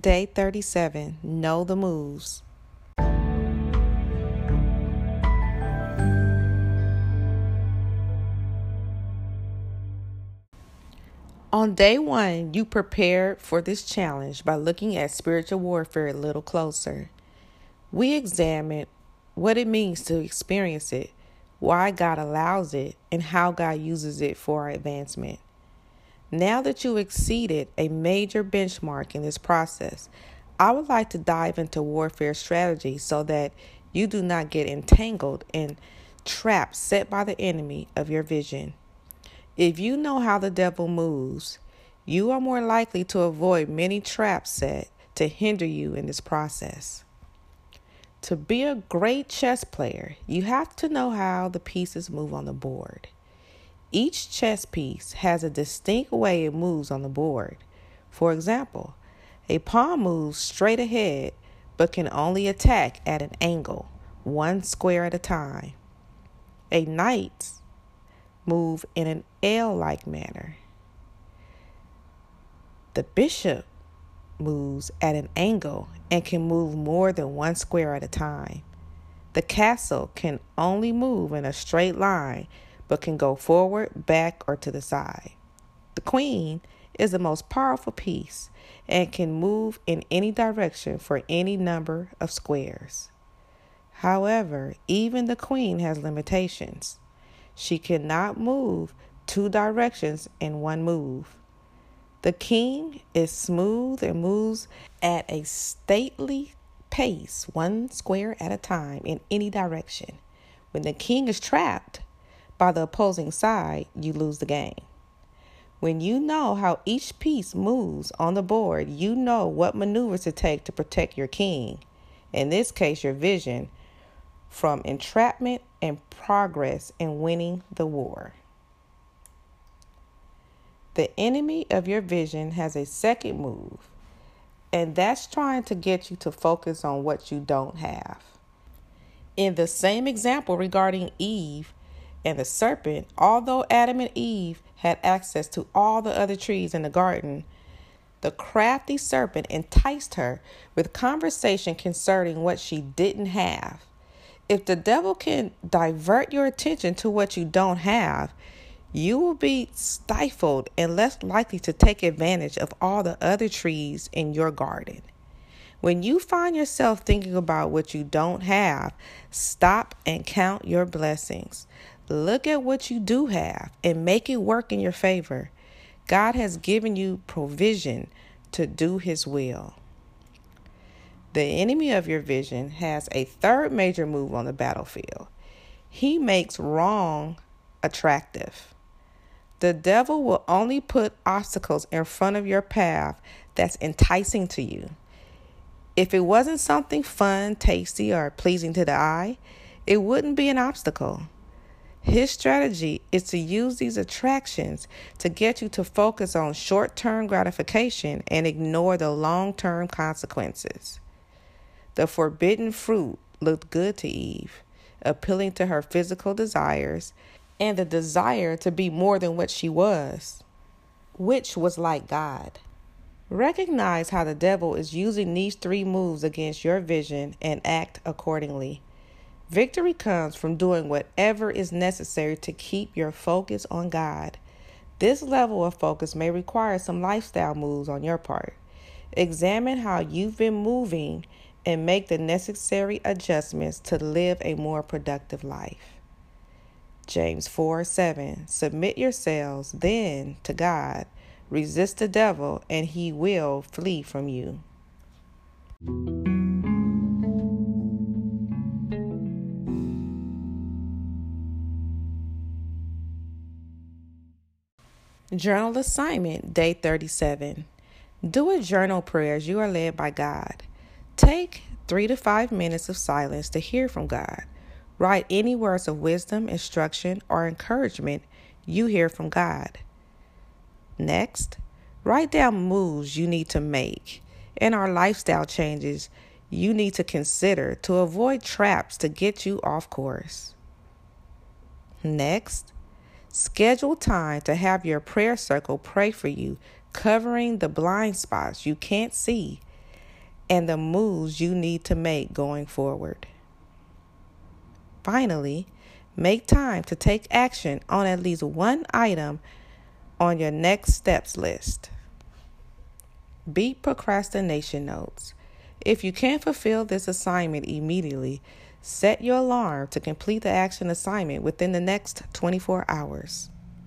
Day 37 Know the moves. On day one, you prepared for this challenge by looking at spiritual warfare a little closer. We examined what it means to experience it, why God allows it, and how God uses it for our advancement. Now that you exceeded a major benchmark in this process, I would like to dive into warfare strategy so that you do not get entangled in traps set by the enemy of your vision. If you know how the devil moves, you are more likely to avoid many traps set to hinder you in this process. To be a great chess player, you have to know how the pieces move on the board. Each chess piece has a distinct way it moves on the board. For example, a pawn moves straight ahead but can only attack at an angle, one square at a time. A knight move in an L like manner. The bishop moves at an angle and can move more than one square at a time. The castle can only move in a straight line but can go forward, back, or to the side. The queen is the most powerful piece and can move in any direction for any number of squares. However, even the queen has limitations. She cannot move two directions in one move. The king is smooth and moves at a stately pace, one square at a time, in any direction. When the king is trapped by the opposing side, you lose the game. When you know how each piece moves on the board, you know what maneuvers to take to protect your king. In this case, your vision from entrapment and progress in winning the war. The enemy of your vision has a second move, and that's trying to get you to focus on what you don't have. In the same example regarding Eve and the serpent, although Adam and Eve had access to all the other trees in the garden, the crafty serpent enticed her with conversation concerning what she didn't have. If the devil can divert your attention to what you don't have, you will be stifled and less likely to take advantage of all the other trees in your garden. When you find yourself thinking about what you don't have, stop and count your blessings. Look at what you do have and make it work in your favor. God has given you provision to do His will. The enemy of your vision has a third major move on the battlefield. He makes wrong attractive. The devil will only put obstacles in front of your path that's enticing to you. If it wasn't something fun, tasty, or pleasing to the eye, it wouldn't be an obstacle. His strategy is to use these attractions to get you to focus on short term gratification and ignore the long term consequences. The forbidden fruit looked good to Eve, appealing to her physical desires and the desire to be more than what she was, which was like God. Recognize how the devil is using these three moves against your vision and act accordingly. Victory comes from doing whatever is necessary to keep your focus on God. This level of focus may require some lifestyle moves on your part. Examine how you've been moving and make the necessary adjustments to live a more productive life. James 4 7 Submit yourselves then to God, resist the devil, and he will flee from you. Journal assignment, day 37. Do a journal prayer as you are led by God. Take three to five minutes of silence to hear from God. Write any words of wisdom, instruction, or encouragement you hear from God. Next, write down moves you need to make and our lifestyle changes you need to consider to avoid traps to get you off course. Next, Schedule time to have your prayer circle pray for you, covering the blind spots you can't see and the moves you need to make going forward. Finally, make time to take action on at least one item on your next steps list. Beat procrastination notes. If you can't fulfill this assignment immediately, set your alarm to complete the action assignment within the next 24 hours.